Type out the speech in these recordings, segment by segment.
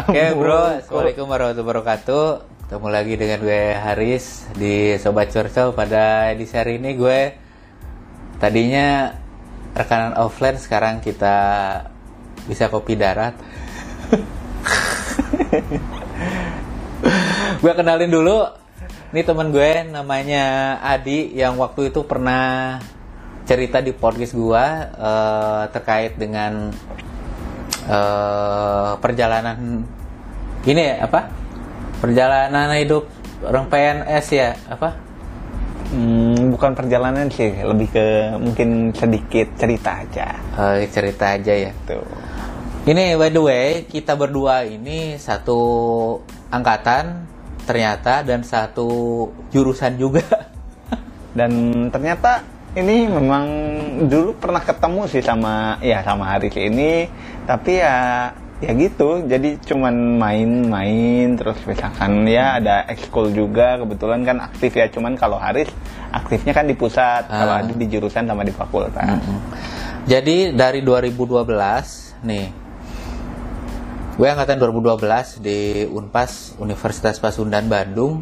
Oke bro, Assalamualaikum warahmatullahi wabarakatuh. Ketemu lagi dengan gue Haris di Sobat Curcol. Pada edisi hari ini gue Tadinya rekanan offline Sekarang kita bisa kopi darat. Gue kenalin dulu. Ini temen gue namanya Adi Yang waktu itu pernah cerita di podcast gue eh, Terkait dengan eh, perjalanan ini ya apa perjalanan hidup orang PNS ya apa Hmm, bukan perjalanan sih, lebih ke mungkin sedikit cerita aja. Eh, cerita aja ya Tuh. ini by the way kita berdua ini satu angkatan ternyata dan satu jurusan juga Dan ternyata ini memang dulu pernah ketemu sih sama ya sama Haris ini, tapi ya ya gitu. Jadi cuman main-main terus misalkan ya ada ekskul juga kebetulan kan aktif ya. Cuman kalau Haris aktifnya kan di pusat, kalau Ah. ada di jurusan sama di fakultas. jadi dari 2012 nih gue angkatan 2012 di Unpas Universitas Pasundan Bandung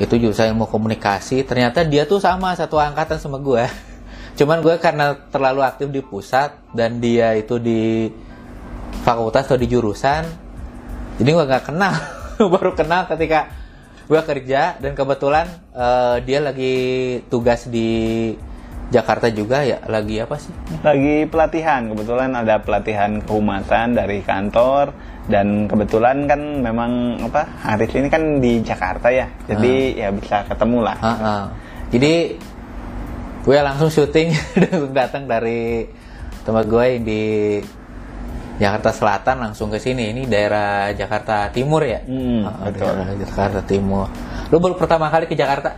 itu jurusan ilmu komunikasi. Ternyata dia tuh sama satu angkatan sama gue cuman gue karena terlalu aktif di pusat dan dia itu di fakultas atau di jurusan jadi gue nggak kenal. Baru kenal ketika gue kerja dan kebetulan eh, dia lagi tugas di Jakarta juga ya lagi apa sih lagi pelatihan kebetulan ada pelatihan kehumasan dari kantor dan kebetulan kan memang apa Haris ini kan di Jakarta ya jadi ya bisa ketemu lah Heeh. Jadi gue langsung syuting datang dari tempat gue yang di Jakarta Selatan langsung ke sini. Ini daerah Jakarta Timur ya? Hmm, betul. daerah Jakarta Timur. Lu baru pertama kali ke Jakarta?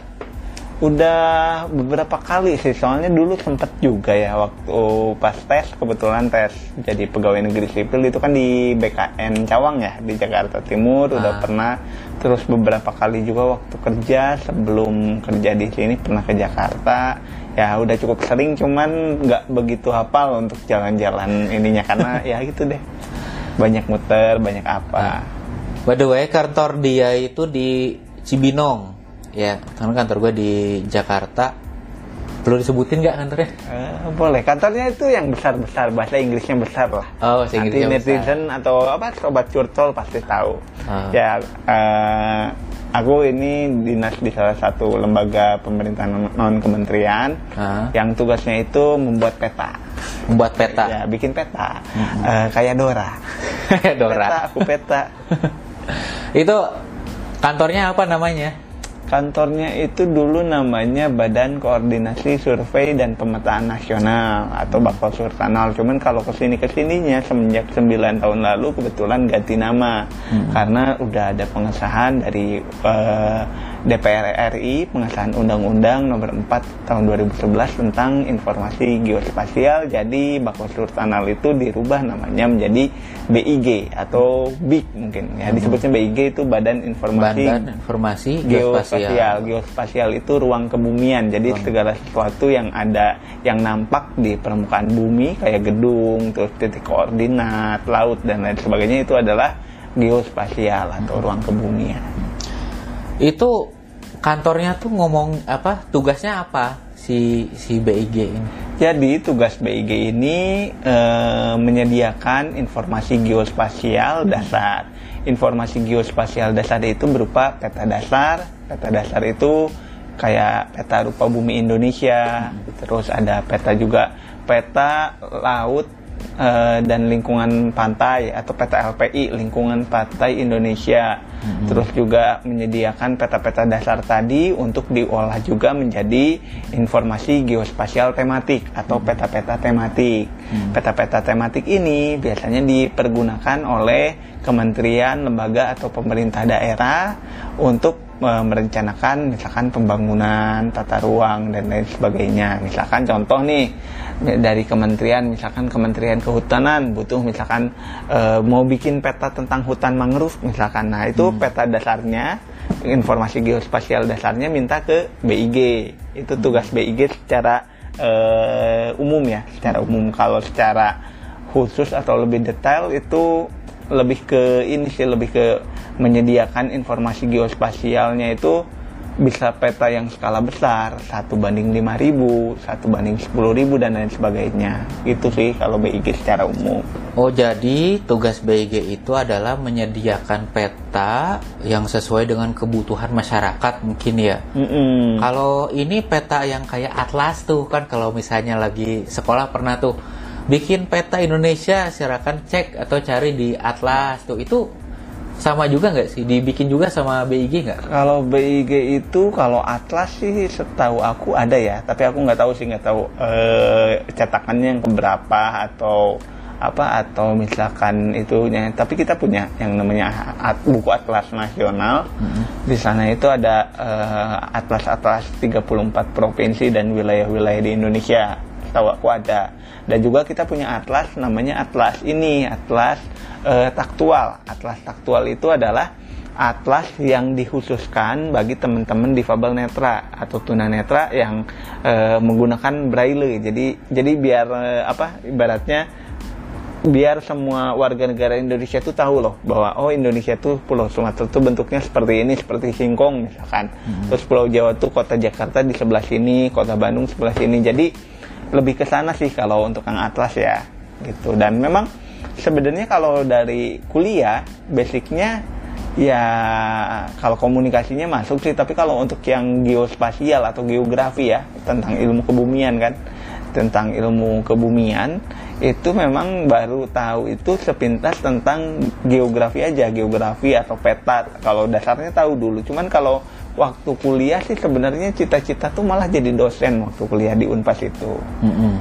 Udah beberapa kali sih soalnya dulu sempet juga ya waktu pas tes kebetulan tes jadi pegawai negeri sipil itu kan di BKN Cawang ya di Jakarta Timur Ah. udah pernah terus beberapa kali juga waktu kerja sebelum kerja di sini pernah ke Jakarta ya udah cukup sering cuman nggak begitu hafal untuk jalan-jalan ininya karena ya gitu deh banyak muter banyak apa By the way, kantor dia itu di Cibinong. Ya, karena kantor gue di Jakarta. Perlu disebutin nggak kantornya? Eh, boleh kantornya itu yang besar-besar bahasa Inggrisnya besar lah Oh, bahasa Nanti Inggrisnya netizen atau apa sobat curcol pasti tahu Ah. ya eh, aku ini dinas di salah satu lembaga pemerintahan non kementerian Ah. yang tugasnya itu membuat peta Membuat peta. ya bikin peta Eh, kayak Dora Dora. peta aku peta Itu kantornya apa namanya? Kantornya itu dulu namanya Badan Koordinasi Survei dan Pemetaan Nasional atau Bakal Surtanal. Cuman kalau ke sini ke sininya semenjak 9 tahun lalu kebetulan ganti nama karena udah ada pengesahan dari eh, DPR RI pengesahan Undang-Undang Nomor 4 Tahun 2011 tentang Informasi Geospasial. Jadi Bakal Surtanal itu dirubah namanya menjadi BIG atau BIG mungkin ya disebutnya BIG itu Badan Informasi Badan Informasi geospasial. Geospasial. Geospasial itu ruang kebumian. Jadi segala sesuatu yang ada yang nampak di permukaan bumi kayak gedung, terus titik koordinat, laut dan lain sebagainya itu adalah geospasial atau ruang kebumian. Itu kantornya tuh ngomong apa? Tugasnya apa si si BIG ini? Jadi tugas BIG ini eh, menyediakan informasi geospasial dasar. Informasi geospasial dasar itu berupa peta dasar. Peta dasar itu kayak peta rupa bumi Indonesia. Terus ada peta juga peta laut eh, dan lingkungan pantai atau peta LPI lingkungan pantai Indonesia. Terus juga menyediakan peta-peta dasar tadi untuk diolah juga menjadi informasi geospasial tematik atau peta-peta tematik. Peta-peta tematik ini biasanya dipergunakan oleh kementerian, lembaga atau pemerintah daerah untuk eh, merencanakan misalkan pembangunan tata ruang dan lain sebagainya. Misalkan contoh nih dari kementerian misalkan kementerian kehutanan butuh misalkan eh, mau bikin peta tentang hutan mangrove misalkan nah itu peta dasarnya informasi geospasial dasarnya minta ke BIG itu tugas BIG secara eh, umum ya secara umum. Kalau secara khusus atau lebih detail itu lebih ke ini sih lebih ke menyediakan informasi geospasialnya itu bisa peta yang skala besar satu banding 5000 satu banding 10000 dan lain sebagainya. Itu sih kalau BIG secara umum. Oh jadi tugas BIG itu adalah menyediakan peta yang sesuai dengan kebutuhan masyarakat mungkin ya. Mm -mm. kalau ini peta yang kayak atlas tuh kan kalau misalnya lagi sekolah pernah tuh bikin peta Indonesia silakan cek atau cari di atlas tuh. Itu sama juga nggak sih dibikin juga sama BIG nggak? Kalau BIG itu kalau Atlas sih setahu aku ada ya, tapi aku nggak tahu sih nggak tahu eh, cetakannya yang keberapa atau apa atau misalkan itunya. Tapi kita punya yang namanya at, buku Atlas Nasional. Mm-hmm. Di sana itu ada eh, atlas-atlas 34 provinsi dan wilayah-wilayah di Indonesia. Tahu aku ada. Dan juga kita punya atlas namanya atlas ini, atlas uh, taktual. Atlas taktual itu adalah atlas yang dikhususkan bagi teman-teman difabel netra atau tunanetra yang uh, menggunakan braille. Jadi jadi biar uh, apa ibaratnya biar semua warga negara Indonesia itu tahu loh bahwa oh Indonesia tuh Pulau Sumatera tuh bentuknya seperti ini seperti singkong misalkan. Hmm. Terus Pulau Jawa tuh kota Jakarta di sebelah sini, kota Bandung sebelah sini. Jadi lebih ke sana sih kalau untuk Kang Atlas ya gitu. Dan memang sebenarnya kalau dari kuliah basicnya ya kalau komunikasinya masuk sih. Tapi kalau untuk yang geospasial atau geografi ya tentang ilmu kebumian kan tentang ilmu kebumian itu memang baru tahu itu sepintas tentang geografi aja geografi atau peta. Kalau dasarnya tahu dulu. Cuman kalau waktu kuliah sih sebenarnya cita-cita tuh malah jadi dosen waktu kuliah di Unpas itu mm -hmm.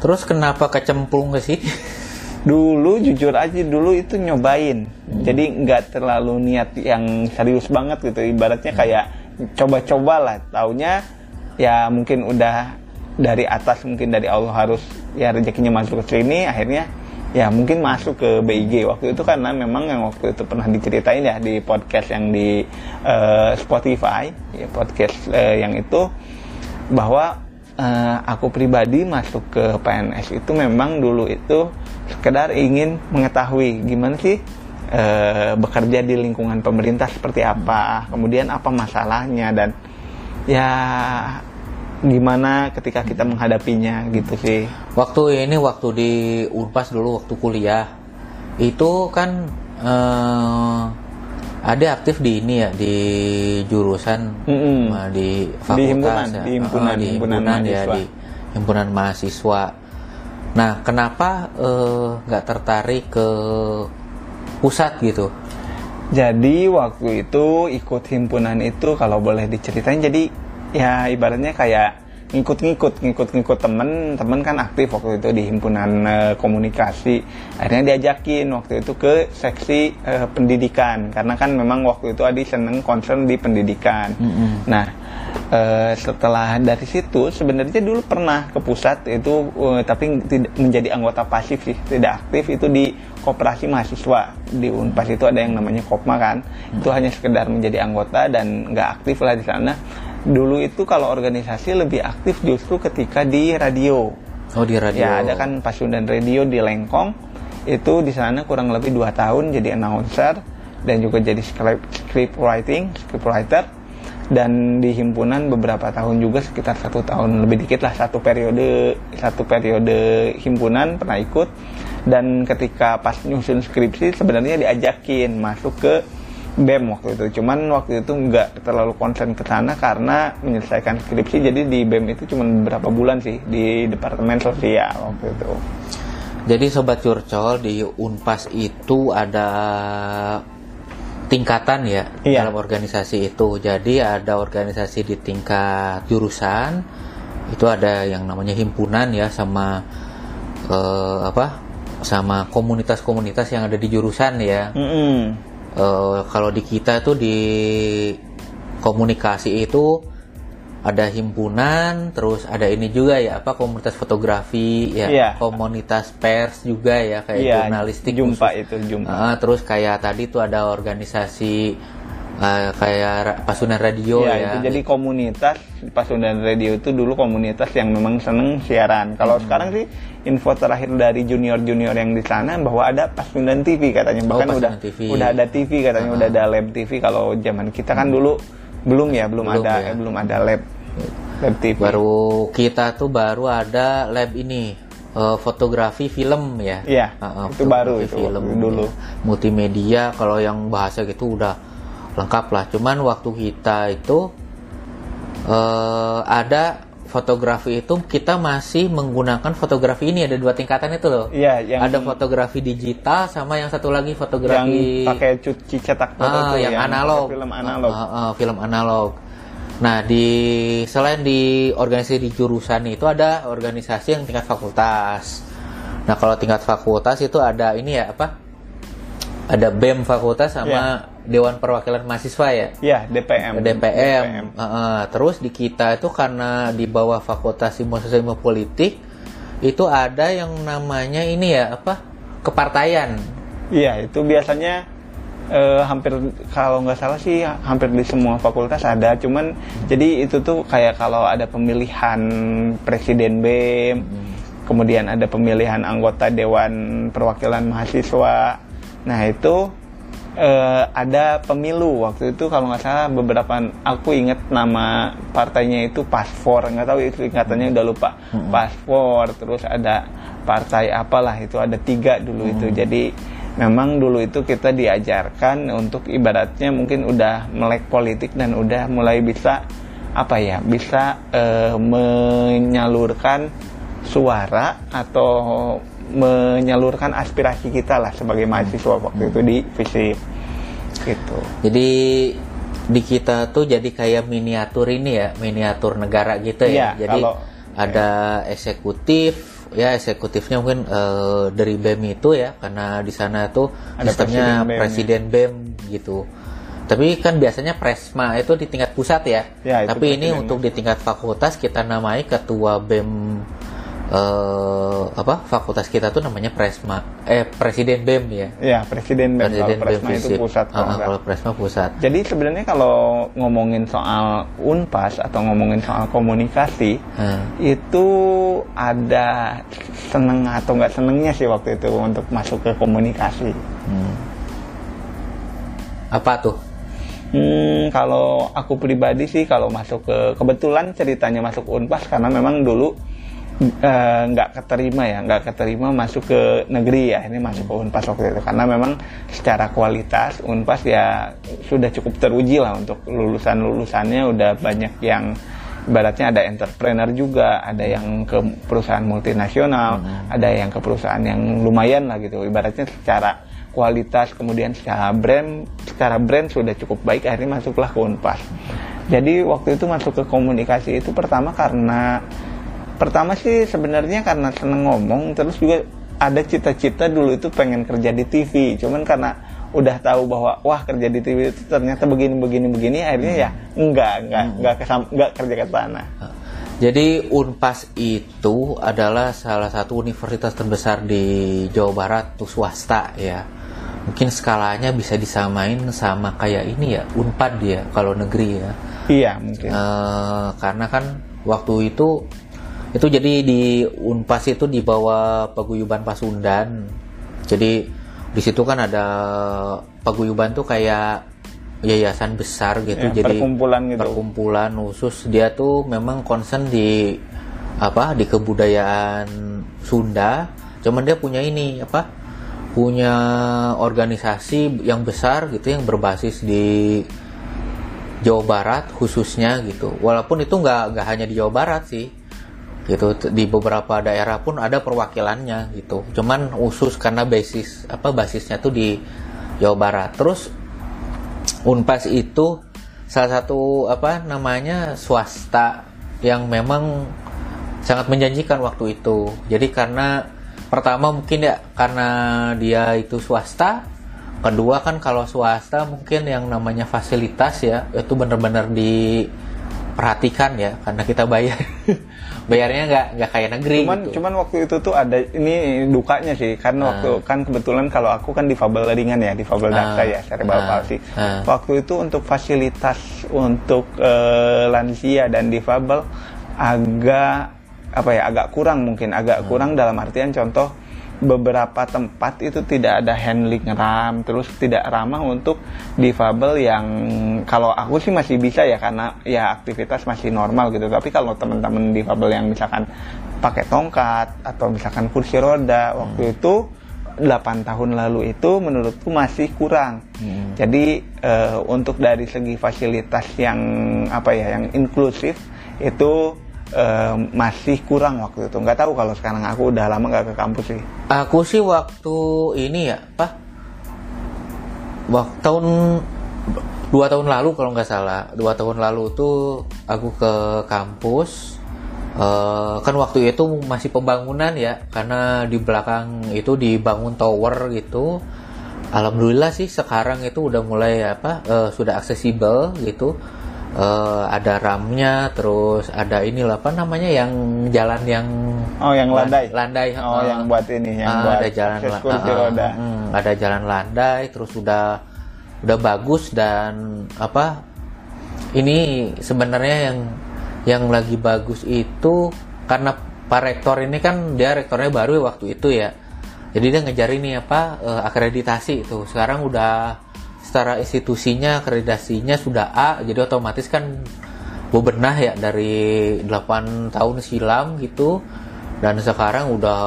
terus kenapa kecemplung ke sini dulu jujur aja dulu itu nyobain hmm. jadi nggak terlalu niat yang serius banget gitu ibaratnya hmm. kayak coba-coba lah taunya ya mungkin udah dari atas mungkin dari Allah harus ya rezekinya masuk ke sini akhirnya ya mungkin masuk ke BIG waktu itu karena memang yang waktu itu pernah diceritain ya di podcast yang di uh, Spotify ya podcast uh, yang itu bahwa uh, aku pribadi masuk ke PNS itu memang dulu itu sekedar ingin mengetahui gimana sih e, bekerja di lingkungan pemerintah seperti apa, kemudian apa masalahnya dan ya gimana ketika kita menghadapinya gitu sih. Waktu ini waktu di Unpas dulu waktu kuliah itu kan e, ada aktif di ini ya di jurusan mm -hmm. di fakultas di himpunan, ya. di himpunan, oh, di himpunan, himpunan ya di himpunan mahasiswa Nah, kenapa eh, nggak uh, tertarik ke pusat gitu? Jadi waktu itu ikut himpunan itu kalau boleh diceritain jadi ya ibaratnya kayak ngikut-ngikut ngikut-ngikut temen. Temen kan aktif waktu itu di himpunan uh, komunikasi. Akhirnya diajakin waktu itu ke seksi uh, pendidikan. Karena kan memang waktu itu Adi seneng concern di pendidikan. Mm -hmm. nah uh, setelah dari situ sebenarnya dulu pernah ke pusat itu uh, tapi tidak menjadi anggota pasif sih. Tidak aktif itu di koperasi mahasiswa. Di Unpas itu ada yang namanya Kopma kan. Hmm. itu hanya sekedar menjadi anggota dan nggak aktif lah di sana dulu itu kalau organisasi lebih aktif justru ketika di radio. Oh di radio. Ya ada kan Pasundan Radio di Lengkong. Itu di sana kurang lebih dua tahun jadi announcer dan juga jadi script, script writing script writer. Dan di himpunan beberapa tahun juga sekitar satu tahun lebih dikit lah satu periode satu periode himpunan pernah ikut. Dan ketika pas nyusun skripsi sebenarnya diajakin masuk ke BEM waktu itu cuman waktu itu nggak terlalu konsen ke sana karena menyelesaikan skripsi jadi di BEM itu cuma beberapa bulan sih di departemen sosial waktu itu jadi sobat curcol di Unpas itu ada tingkatan ya iya. dalam organisasi itu. Jadi ada organisasi di tingkat jurusan, itu ada yang namanya himpunan ya sama uh, apa? sama komunitas-komunitas yang ada di jurusan ya. Mm -hmm. Uh, kalau di kita tuh di komunikasi itu ada himpunan, terus ada ini juga ya apa komunitas fotografi ya, yeah. komunitas pers juga ya kayak yeah, jurnalistik jumpa khusus. itu jumpa. Uh, terus kayak tadi tuh ada organisasi eh, kayak Pasundan Radio ya, ya. itu jadi komunitas Pasundan Radio itu dulu komunitas yang memang seneng siaran. Kalau Hmm. sekarang sih info terakhir dari junior-junior yang di sana bahwa ada Pasundan TV katanya. Bahkan Oh, udah TV. udah ada TV katanya, udah ada lab TV. Kalau zaman kita kan dulu belum ya, belum, Hmm. Belum ada ya. eh, belum ada lab lab TV. baru kita tuh baru ada lab ini eh, fotografi film ya. Iya, Heeh, itu baru itu waktu dulu. ya. Multimedia kalau yang bahasa gitu udah lengkap lah. Cuman waktu kita itu eh, ada fotografi itu kita masih menggunakan fotografi ini ada dua tingkatan itu loh. Iya, yang ada fotografi digital sama yang satu lagi yang fotografi pakai cuci cetak foto Ah, tuh, yang, analog. pakai film analog. Ah, ah, film analog. Nah, di selain di organisasi di jurusan itu ada organisasi yang tingkat fakultas. Nah, kalau tingkat fakultas itu ada ini ya apa? Ada BEM fakultas sama Iya. Dewan Perwakilan Mahasiswa ya. Ya, DPM. DPM. Ah, ah. terus di kita itu karena di bawah Fakultas Ilmu Sosial Ilmu Politik itu ada yang namanya ini ya apa? Kepartaian. Iya, itu biasanya eh, hampir kalau nggak salah sih hampir di semua fakultas ada. Cuman jadi itu tuh kayak kalau ada pemilihan presiden BEM, kemudian ada pemilihan anggota dewan perwakilan mahasiswa. Nah itu eh, ada pemilu waktu itu kalau nggak salah beberapa aku inget nama partainya itu Paspor nggak tahu itu ingatannya udah lupa. Paspor terus ada partai apalah itu ada tiga dulu itu. Jadi memang dulu itu kita diajarkan untuk ibaratnya mungkin udah melek politik dan udah mulai bisa apa ya bisa eh, menyalurkan suara atau menyalurkan aspirasi kita lah sebagai mahasiswa waktu itu di fisip gitu. Jadi di kita tuh jadi kayak miniatur ini ya, miniatur negara gitu ya. Iya, jadi kalau- ada eksekutif, ya eksekutifnya mungkin eh, dari BEM itu ya, karena di sana tuh Ada sistemnya presiden BEM, presiden BEM gitu. Tapi kan biasanya presma itu di tingkat pusat ya. Ya, Tapi ini untuk di tingkat fakultas kita namai ketua BEM eh, apa? Fakultas kita tuh namanya presma, eh presiden BEM ya. Ya presiden BEM kalau Presiden BEM Presma itu Visip. pusat kalau nggak. kalau presma pusat. Jadi sebenarnya kalau ngomongin soal unpas atau ngomongin soal komunikasi Hmm. itu ada seneng atau nggak senengnya sih waktu itu untuk masuk ke komunikasi. Hmm. Apa tuh? Hmm, kalau aku pribadi sih kalau masuk ke kebetulan ceritanya masuk Unpas karena memang dulu eh, nggak keterima ya, nggak keterima masuk ke negeri ya. Ini masuk ke Unpas waktu itu karena memang secara kualitas Unpas ya sudah cukup teruji lah untuk lulusan lulusannya udah banyak yang ibaratnya ada entrepreneur juga, ada yang ke perusahaan multinasional, ada yang ke perusahaan yang lumayan lah gitu. Ibaratnya secara kualitas kemudian secara brand secara brand sudah cukup baik akhirnya masuklah ke Unpas jadi waktu itu masuk ke komunikasi itu pertama karena pertama sih sebenarnya karena seneng ngomong terus juga ada cita-cita dulu itu pengen kerja di TV cuman karena udah tahu bahwa wah kerja di TV itu ternyata begini begini begini akhirnya ya enggak enggak enggak kesam, enggak kerja ke sana. Jadi Unpas itu adalah salah satu universitas terbesar di Jawa Barat tuh swasta ya. Mungkin skalanya bisa disamain sama kayak ini ya Unpad ya kalau negeri ya. iya mungkin. Eh, karena kan waktu itu itu jadi di Unpas itu di bawah paguyuban Pasundan. Jadi di situ kan ada paguyuban tuh kayak yayasan besar gitu. Ya, jadi perkumpulan gitu. perkumpulan khusus dia tuh memang concern di apa di kebudayaan Sunda. Cuman dia punya ini apa punya organisasi yang besar gitu yang berbasis di Jawa Barat khususnya gitu. Walaupun itu nggak nggak hanya di Jawa Barat sih, gitu di beberapa daerah pun ada perwakilannya gitu. Cuman khusus karena basis apa basisnya tuh di Jawa Barat. Terus Unpas itu salah satu apa namanya swasta yang memang sangat menjanjikan waktu itu. Jadi karena pertama mungkin ya karena dia itu swasta, kedua kan kalau swasta mungkin yang namanya fasilitas ya itu benar-benar di perhatikan ya karena kita bayar bayarnya nggak nggak kayak negeri cuman gitu. cuman waktu itu tuh ada ini dukanya sih kan Ah. waktu kan kebetulan kalau aku kan difabel ringan ya difabel data ya cerebral Ah. palsy Ah. waktu itu untuk fasilitas untuk eh, lansia dan difabel agak apa ya agak kurang mungkin agak kurang dalam artian contoh beberapa tempat itu tidak ada handling RAM terus tidak ramah untuk difabel yang kalau aku sih masih bisa ya karena ya aktivitas masih normal gitu. Tapi kalau teman-teman difabel yang misalkan pakai tongkat atau misalkan kursi roda waktu itu 8 tahun lalu itu menurutku masih kurang. Hmm. jadi eh, untuk dari segi fasilitas yang apa ya yang inklusif itu eh, masih kurang waktu itu nggak tahu kalau sekarang aku udah lama nggak ke kampus sih Aku sih waktu ini ya, apa? Waktu tahun dua tahun lalu kalau nggak salah, dua tahun lalu tuh aku ke kampus. Eh, kan waktu itu masih pembangunan ya, karena di belakang itu dibangun tower gitu. Alhamdulillah sih sekarang itu udah mulai apa eh, sudah aksesibel gitu. Eh, ada ramnya, terus ada inilah apa namanya yang jalan yang oh yang landai. landai. Oh eh, yang buat ini yang Ah, buat ada jalan ah, roda. hmm, ada jalan landai terus udah udah bagus dan apa ini sebenarnya yang yang lagi bagus itu karena Pak Rektor ini kan dia rektornya baru waktu itu ya. Jadi dia ngejar ini apa eh, akreditasi itu sekarang udah secara institusinya akreditasinya sudah A jadi otomatis kan bebenah ya dari 8 tahun silam gitu. Dan sekarang udah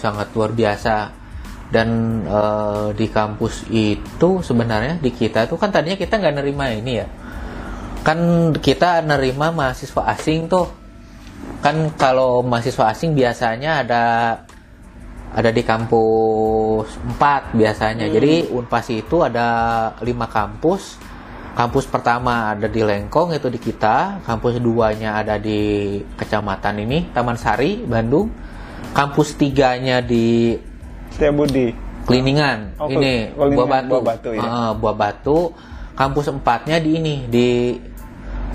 sangat luar biasa. Dan eh, di kampus itu sebenarnya di kita itu kan tadinya kita nggak nerima ini ya. Kan kita nerima mahasiswa asing tuh. Kan kalau mahasiswa asing biasanya ada ada di kampus 4 biasanya. Jadi unpas itu ada lima kampus. Kampus pertama ada di Lengkong itu di kita. Kampus duanya ada di kecamatan ini Taman Sari Bandung. Kampus tiganya di Setia Budi. Kliningan Oh, ini Kliningan, Buah Batu Buah Batu, ya. Heeh, Buah Batu. Kampus empatnya di ini di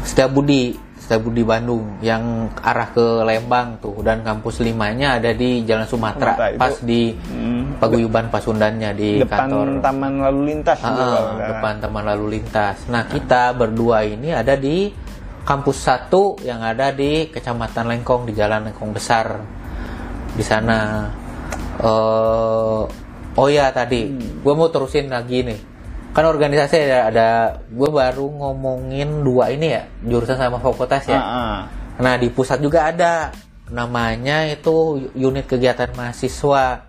Setiabudi Setiabudi Bandung yang arah ke Lembang tuh dan kampus limanya ada di Jalan Sumatera itu- pas di Hmm. paguyuban Pasundannya di depan kantor taman lalu lintas Ah, salah. depan teman lalu lintas. Nah kita berdua ini ada di kampus satu yang ada di Kecamatan Lengkong di Jalan Lengkong Besar di sana. eh oh ya tadi, gue mau terusin lagi nih. Kan organisasi ada, ada gue baru ngomongin dua ini ya jurusan sama fakultas ya. Ah, ah. Nah di pusat juga ada namanya itu unit kegiatan mahasiswa.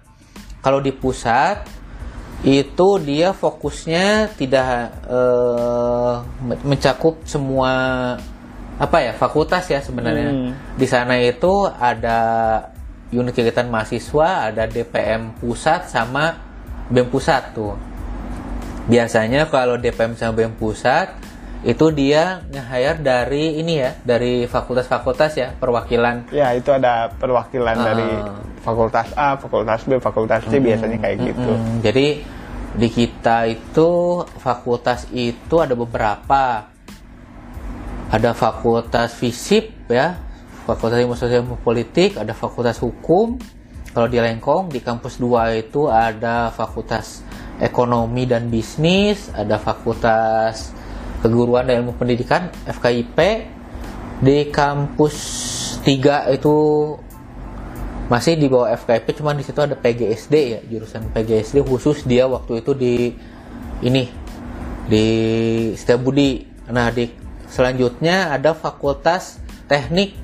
Kalau di pusat itu dia fokusnya tidak men- mencakup semua apa ya fakultas ya sebenarnya. Hmm. Di sana itu ada unit kegiatan mahasiswa, ada DPM pusat sama BEM pusat tuh. Biasanya kalau DPM sama BEM pusat itu dia nge-hire dari ini ya, dari fakultas-fakultas ya, perwakilan. ya itu ada perwakilan Ah. dari fakultas A fakultas B fakultas C biasanya kayak gitu Mm, jadi di kita itu fakultas itu ada beberapa. Ada fakultas FISIP ya, Fakultas Ilmu Sosial Ilmu Politik, ada fakultas hukum. Kalau di Lengkong di kampus 2 itu ada fakultas ekonomi dan bisnis, ada fakultas keguruan dan ilmu pendidikan FKIP. Di kampus 3 itu masih di bawah FKIP cuman di situ ada PGSD ya jurusan PGSD khusus. Dia waktu itu di ini di Setiabudi. Nah di selanjutnya ada fakultas teknik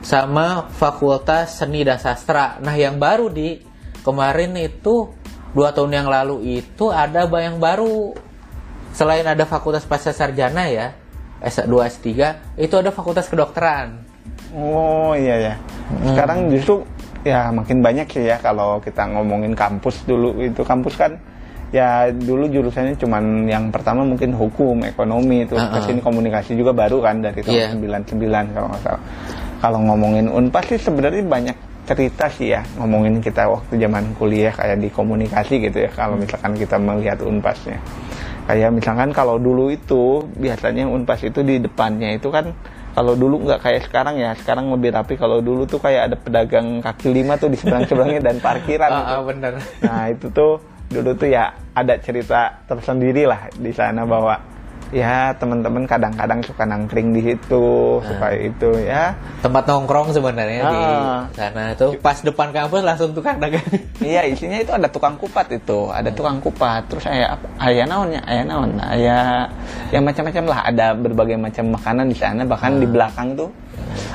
sama fakultas seni dan sastra. Nah yang baru di kemarin itu dua tahun yang lalu itu ada yang baru. Selain ada fakultas pasca sarjana ya S2 S3 itu ada fakultas kedokteran. Oh iya ya sekarang justru ya makin banyak sih ya kalau kita ngomongin kampus dulu. Itu kampus kan ya dulu jurusannya cuman yang pertama mungkin hukum ekonomi terus Ah, ah. ke sini komunikasi juga baru kan dari Iya. tahun 99 kalau nggak salah. Kalau ngomongin unpas sih sebenarnya banyak cerita sih ya ngomongin kita waktu zaman kuliah kayak di komunikasi gitu ya kalau misalkan kita melihat unpasnya kayak misalkan kalau dulu itu biasanya unpas itu di depannya itu kan kalau dulu nggak kayak sekarang ya sekarang lebih rapi kalau dulu tuh kayak ada pedagang kaki lima tuh di seberang seberangnya dan parkiran Ah, gitu. ah, bener. nah itu tuh dulu tuh ya ada cerita tersendiri lah di sana bahwa ya teman-teman kadang-kadang suka nangkring di situ suka itu ya Tempat nongkrong sebenarnya di Ah. sana tuh pas depan kampus langsung tukang dagang. Iya isinya itu ada tukang kupat itu, ada tukang kupat. Terus ayah? Ayah naonnya, ayah naon, ayah yang macam-macam lah. Ada berbagai macam makanan di sana. Bahkan di belakang tuh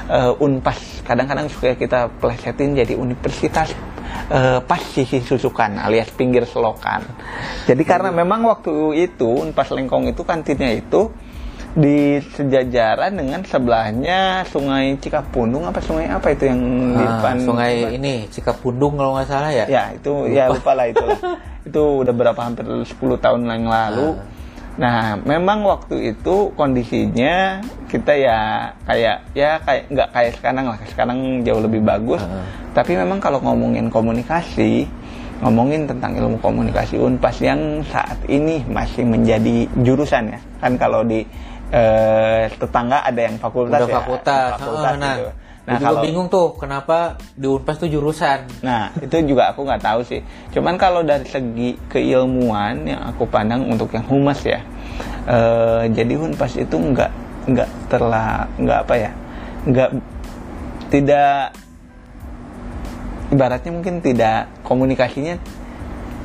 eh, unpas. Kadang-kadang suka kita plesetin jadi universitas eh, pas sisi susukan alias pinggir selokan. Jadi karena memang waktu itu unpas lengkong itu kantinnya itu di sejajaran dengan sebelahnya sungai Cikapundung apa sungai apa itu yang di Ah, depan sungai ini Cikapundung kalau nggak salah ya. Ya itu ya lupa lah itu. itu udah berapa hampir 10 tahun yang lalu. Nah memang waktu itu kondisinya kita ya kayak ya kayak nggak kayak sekarang lah. Sekarang jauh lebih bagus. Ah. Tapi memang kalau ngomongin komunikasi, ngomongin tentang ilmu komunikasi unpas yang saat ini masih menjadi jurusan ya. Kan kalau di eh, tetangga ada yang fakultas Udah ya. fakultas. fakultas Ah, nah, Nah, juga bingung tuh kenapa di Unpas tuh jurusan. Nah, itu juga aku nggak tahu sih. Cuman kalau dari segi keilmuan yang aku pandang untuk yang humas ya, eh, jadi Unpas itu nggak nggak terlah nggak apa ya, nggak tidak ibaratnya mungkin tidak komunikasinya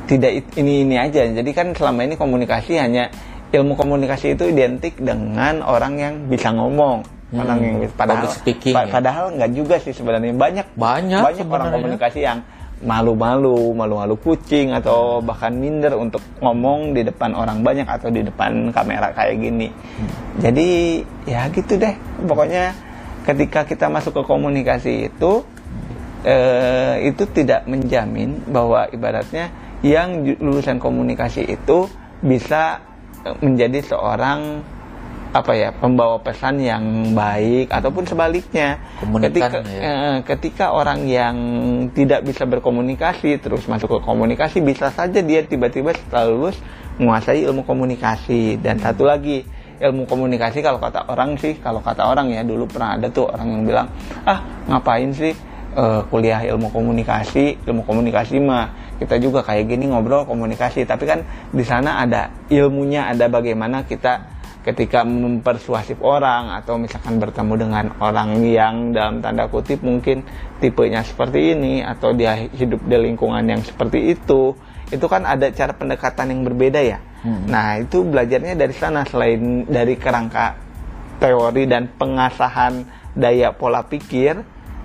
tidak ini ini aja. Jadi kan selama ini komunikasi hanya ilmu komunikasi itu identik dengan orang yang bisa ngomong, Hmm, orang yang padahal speaking pa- ya. padahal nggak juga sih sebenarnya banyak Banyak banyak orang komunikasi yang malu-malu, malu-malu kucing atau bahkan minder untuk ngomong di depan orang banyak atau di depan kamera kayak gini. Jadi ya gitu deh. Pokoknya ketika kita masuk ke komunikasi itu eh, itu tidak menjamin bahwa ibaratnya yang lulusan komunikasi itu bisa eh, menjadi seorang apa ya pembawa pesan yang baik ataupun sebaliknya. Komunikan ketika ya. eh, ketika orang yang tidak bisa berkomunikasi terus masuk ke komunikasi bisa saja dia tiba-tiba setelah lulus menguasai ilmu komunikasi. Dan satu lagi ilmu komunikasi kalau kata orang sih kalau kata orang ya dulu pernah ada tuh orang yang bilang ah ngapain sih eh, kuliah ilmu komunikasi? Ilmu komunikasi mah kita juga kayak gini ngobrol komunikasi. Tapi kan di sana ada ilmunya ada bagaimana kita ketika mempersuasif orang atau misalkan bertemu dengan orang yang dalam tanda kutip mungkin tipenya seperti ini atau dia hidup di lingkungan yang seperti itu itu kan ada cara pendekatan yang berbeda ya. Nah itu belajarnya dari sana selain dari kerangka teori dan pengasahan daya pola pikir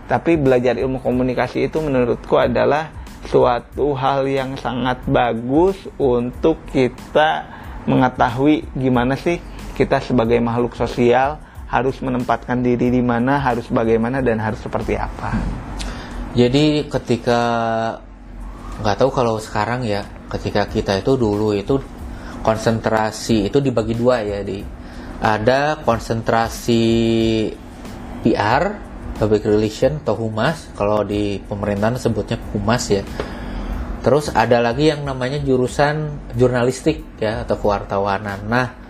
tapi belajar ilmu komunikasi itu menurutku adalah suatu hal yang sangat bagus untuk kita mengetahui gimana sih kita sebagai makhluk sosial harus menempatkan diri di mana, harus bagaimana dan harus seperti apa. Jadi ketika nggak tahu kalau sekarang ya, ketika kita itu dulu itu konsentrasi itu dibagi dua ya di. Ada konsentrasi PR public relation atau humas kalau di pemerintahan sebutnya humas ya. Terus ada lagi yang namanya jurusan jurnalistik ya atau kewartawanan. Nah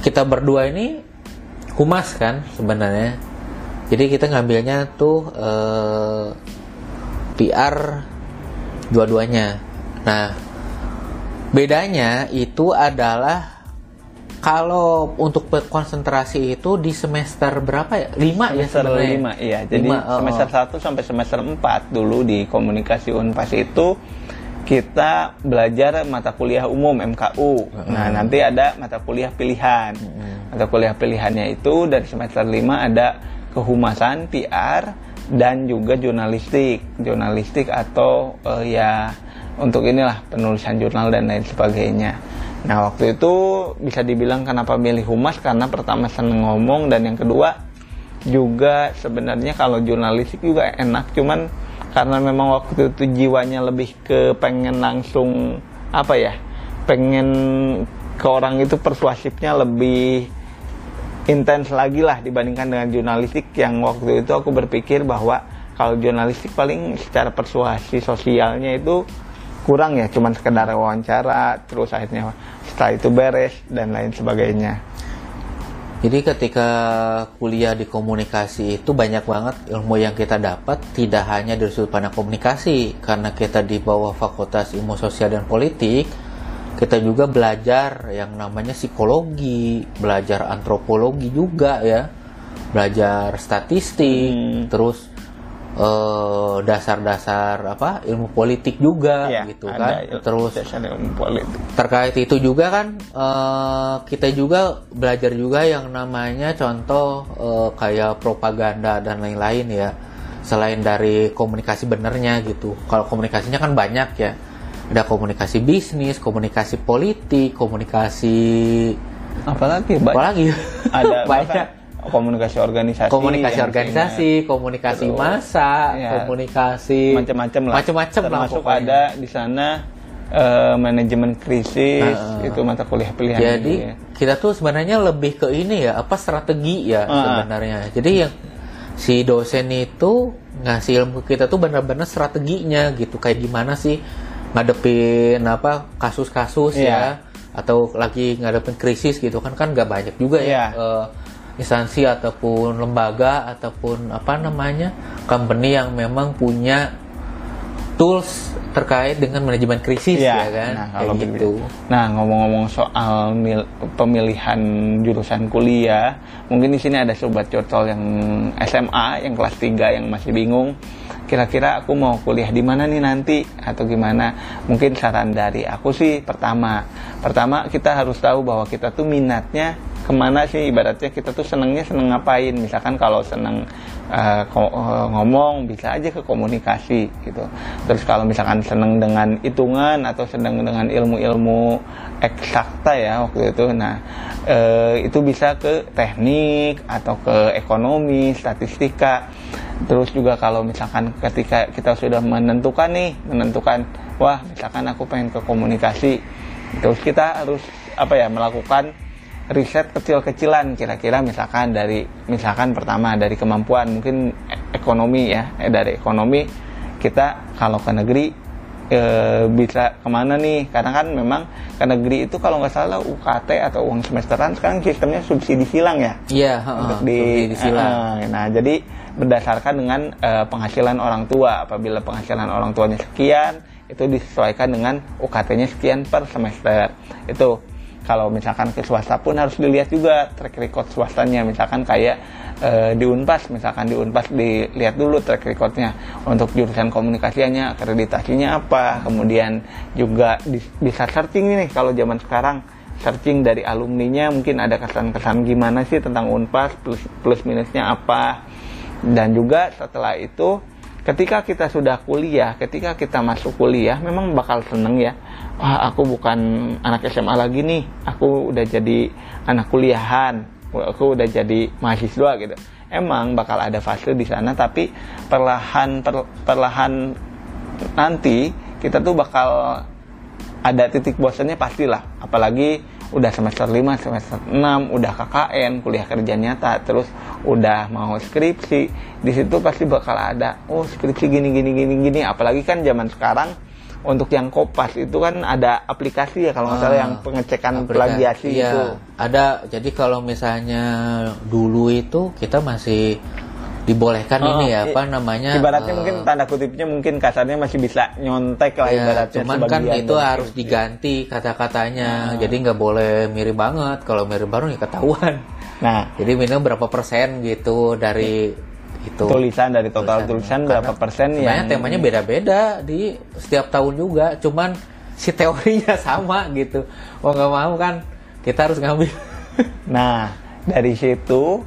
kita berdua ini humas kan sebenarnya jadi kita ngambilnya tuh eh, PR dua-duanya nah bedanya itu adalah kalau untuk konsentrasi itu di semester berapa ya? 5 ya Semester sebenarnya. 5 iya. Jadi Lima, oh, semester oh. 1 sampai semester 4 dulu di komunikasi Unpas itu kita belajar mata kuliah umum MKU. Nah, nanti ada mata kuliah pilihan. Mata kuliah pilihannya itu dari semester 5 ada kehumasan PR dan juga jurnalistik. Jurnalistik atau eh, ya untuk inilah penulisan jurnal dan lain sebagainya. Nah, waktu itu bisa dibilang kenapa milih humas karena pertama seneng ngomong dan yang kedua juga sebenarnya kalau jurnalistik juga enak cuman karena memang waktu itu jiwanya lebih ke pengen langsung apa ya pengen ke orang itu persuasifnya lebih intens lagi lah dibandingkan dengan jurnalistik yang waktu itu aku berpikir bahwa kalau jurnalistik paling secara persuasi sosialnya itu kurang ya cuman sekedar wawancara terus akhirnya setelah itu beres dan lain sebagainya Jadi ketika kuliah di komunikasi itu banyak banget ilmu yang kita dapat tidak hanya dari sudut pandang komunikasi karena kita di bawah Fakultas Ilmu Sosial dan Politik kita juga belajar yang namanya psikologi, belajar antropologi juga ya, belajar statistik, Hmm. terus eh, dasar-dasar apa ilmu politik juga Iya, gitu ada kan, terus ilmu politik. terkait itu juga kan eh, kita juga belajar juga yang namanya contoh eh, kayak propaganda dan lain-lain ya. Selain dari komunikasi benernya gitu. Kalau komunikasinya kan banyak ya. Ada komunikasi bisnis komunikasi politik komunikasi Apalagi? Apalagi? Ada banyak komunikasi organisasi komunikasi organisasi komunikasi Terus, masa ya, komunikasi macam-macam lah macam-macam lah termasuk pokoknya. ada di sana eh, manajemen krisis Heeh. itu mata kuliah pilihan Jadi gitu ya. kita tuh sebenarnya lebih ke ini ya, apa strategi ya Ah. sebenarnya. Jadi yang si dosen itu ngasih ilmu ke kita tuh benar-benar strateginya gitu, kayak gimana sih ngadepin apa kasus-kasus Iya. ya, atau lagi ngadepin krisis gitu kan kan nggak banyak juga Iya. ya eh, instansi ataupun lembaga ataupun apa namanya company yang memang punya tools terkait dengan manajemen krisis Iya, ya kan, nah, kayak kalau gitu. begitu. Nah, ngomong-ngomong soal mil- pemilihan jurusan kuliah, mungkin di sini ada sobat curcol yang SMA, yang kelas 3 yang masih bingung. Kira-kira aku mau kuliah di mana nih nanti atau gimana? Mungkin saran dari aku sih pertama, pertama kita harus tahu bahwa kita tuh minatnya ke mana sih? Ibaratnya kita tuh senengnya seneng ngapain? Misalkan kalau seneng uh, uh, ngomong bisa aja ke komunikasi gitu. Terus kalau misalkan seneng dengan hitungan atau seneng dengan ilmu-ilmu eksakta ya waktu itu nah eh, itu bisa ke teknik atau ke ekonomi statistika. Terus juga kalau misalkan ketika kita sudah menentukan nih menentukan wah misalkan aku pengen ke komunikasi terus kita harus apa ya melakukan riset kecil-kecilan kira-kira misalkan dari misalkan pertama dari kemampuan mungkin e- ekonomi ya eh, dari ekonomi kita kalau ke negeri eh, bisa ke mana nih? Karena kan memang ke negeri itu kalau nggak salah UKT atau uang semesteran sekarang sistemnya subsidi silang ya? Iya, heeh, untuk di subsidi silang. Eh, nah jadi berdasarkan dengan eh, penghasilan orang tua apabila penghasilan orang tuanya sekian itu disesuaikan dengan UKT-nya sekian per semester. Itu kalau misalkan ke swasta pun harus dilihat juga track record swastanya. Misalkan kayak eh, di Unpas misalkan di Unpas dilihat dulu track recordnya. Untuk jurusan komunikasinya akreditasinya apa. Kemudian juga di- bisa searching nih kalau zaman sekarang searching dari alumninya mungkin ada kesan-kesan gimana sih tentang Unpas plus plus minusnya apa. Dan juga setelah itu ketika kita sudah kuliah ketika kita masuk kuliah memang bakal seneng ya wah aku bukan anak SMA lagi nih. Aku udah jadi anak kuliahan. Aku udah jadi mahasiswa gitu. Emang bakal ada fase di sana tapi perlahan per- perlahan nanti kita tuh bakal ada titik bosannya pastilah. Apalagi udah semester 5, semester 6, udah KKN, kuliah kerja nyata, terus udah mau skripsi, di situ pasti bakal ada, oh skripsi gini gini gini gini, apalagi kan zaman sekarang untuk yang kopas itu kan ada aplikasi ya kalau nggak salah Ah, yang pengecekan Aplikasi, plagiasi iya, itu. ada. Jadi kalau misalnya dulu itu kita masih dibolehkan Oh, ini ya i- apa namanya Ibaratnya eh, mungkin tanda kutipnya mungkin kasarnya masih bisa nyontek lah ya, ibaratnya cuman kan itu dari harus diganti kata-katanya. Ah. jadi nggak boleh mirip banget. Kalau mirip baru ya ketahuan. Nah, jadi minimal berapa persen gitu dari itu tulisan dari total tulisan. berapa Karena persen sebenarnya yang temanya beda-beda di setiap tahun juga. Cuman si teorinya sama gitu. Mau nggak mau kan kita harus ngambil. Nah, dari situ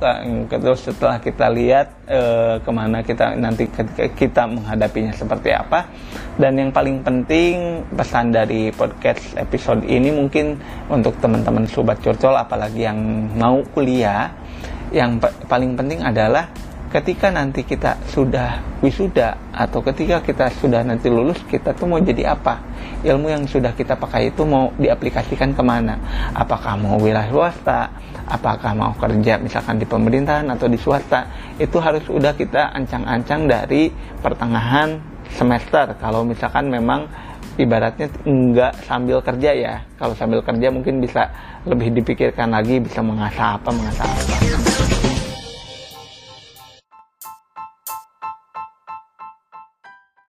terus setelah kita lihat eh, ke mana kita nanti ketika kita menghadapinya seperti apa, dan yang paling penting pesan dari podcast episode ini mungkin untuk teman-teman sobat curcol, apalagi yang mau kuliah, yang pa- paling penting adalah ketika nanti kita sudah wisuda atau ketika kita sudah nanti lulus kita tuh mau jadi apa? Ilmu yang sudah kita pakai itu mau diaplikasikan ke mana? Apakah mau wilayah swasta? Apakah mau kerja misalkan di pemerintahan atau di swasta? Itu harus sudah kita ancang-ancang dari pertengahan semester. Kalau misalkan memang ibaratnya enggak sambil kerja ya. Kalau sambil kerja mungkin bisa lebih dipikirkan lagi bisa mengasah apa, mengasah apa.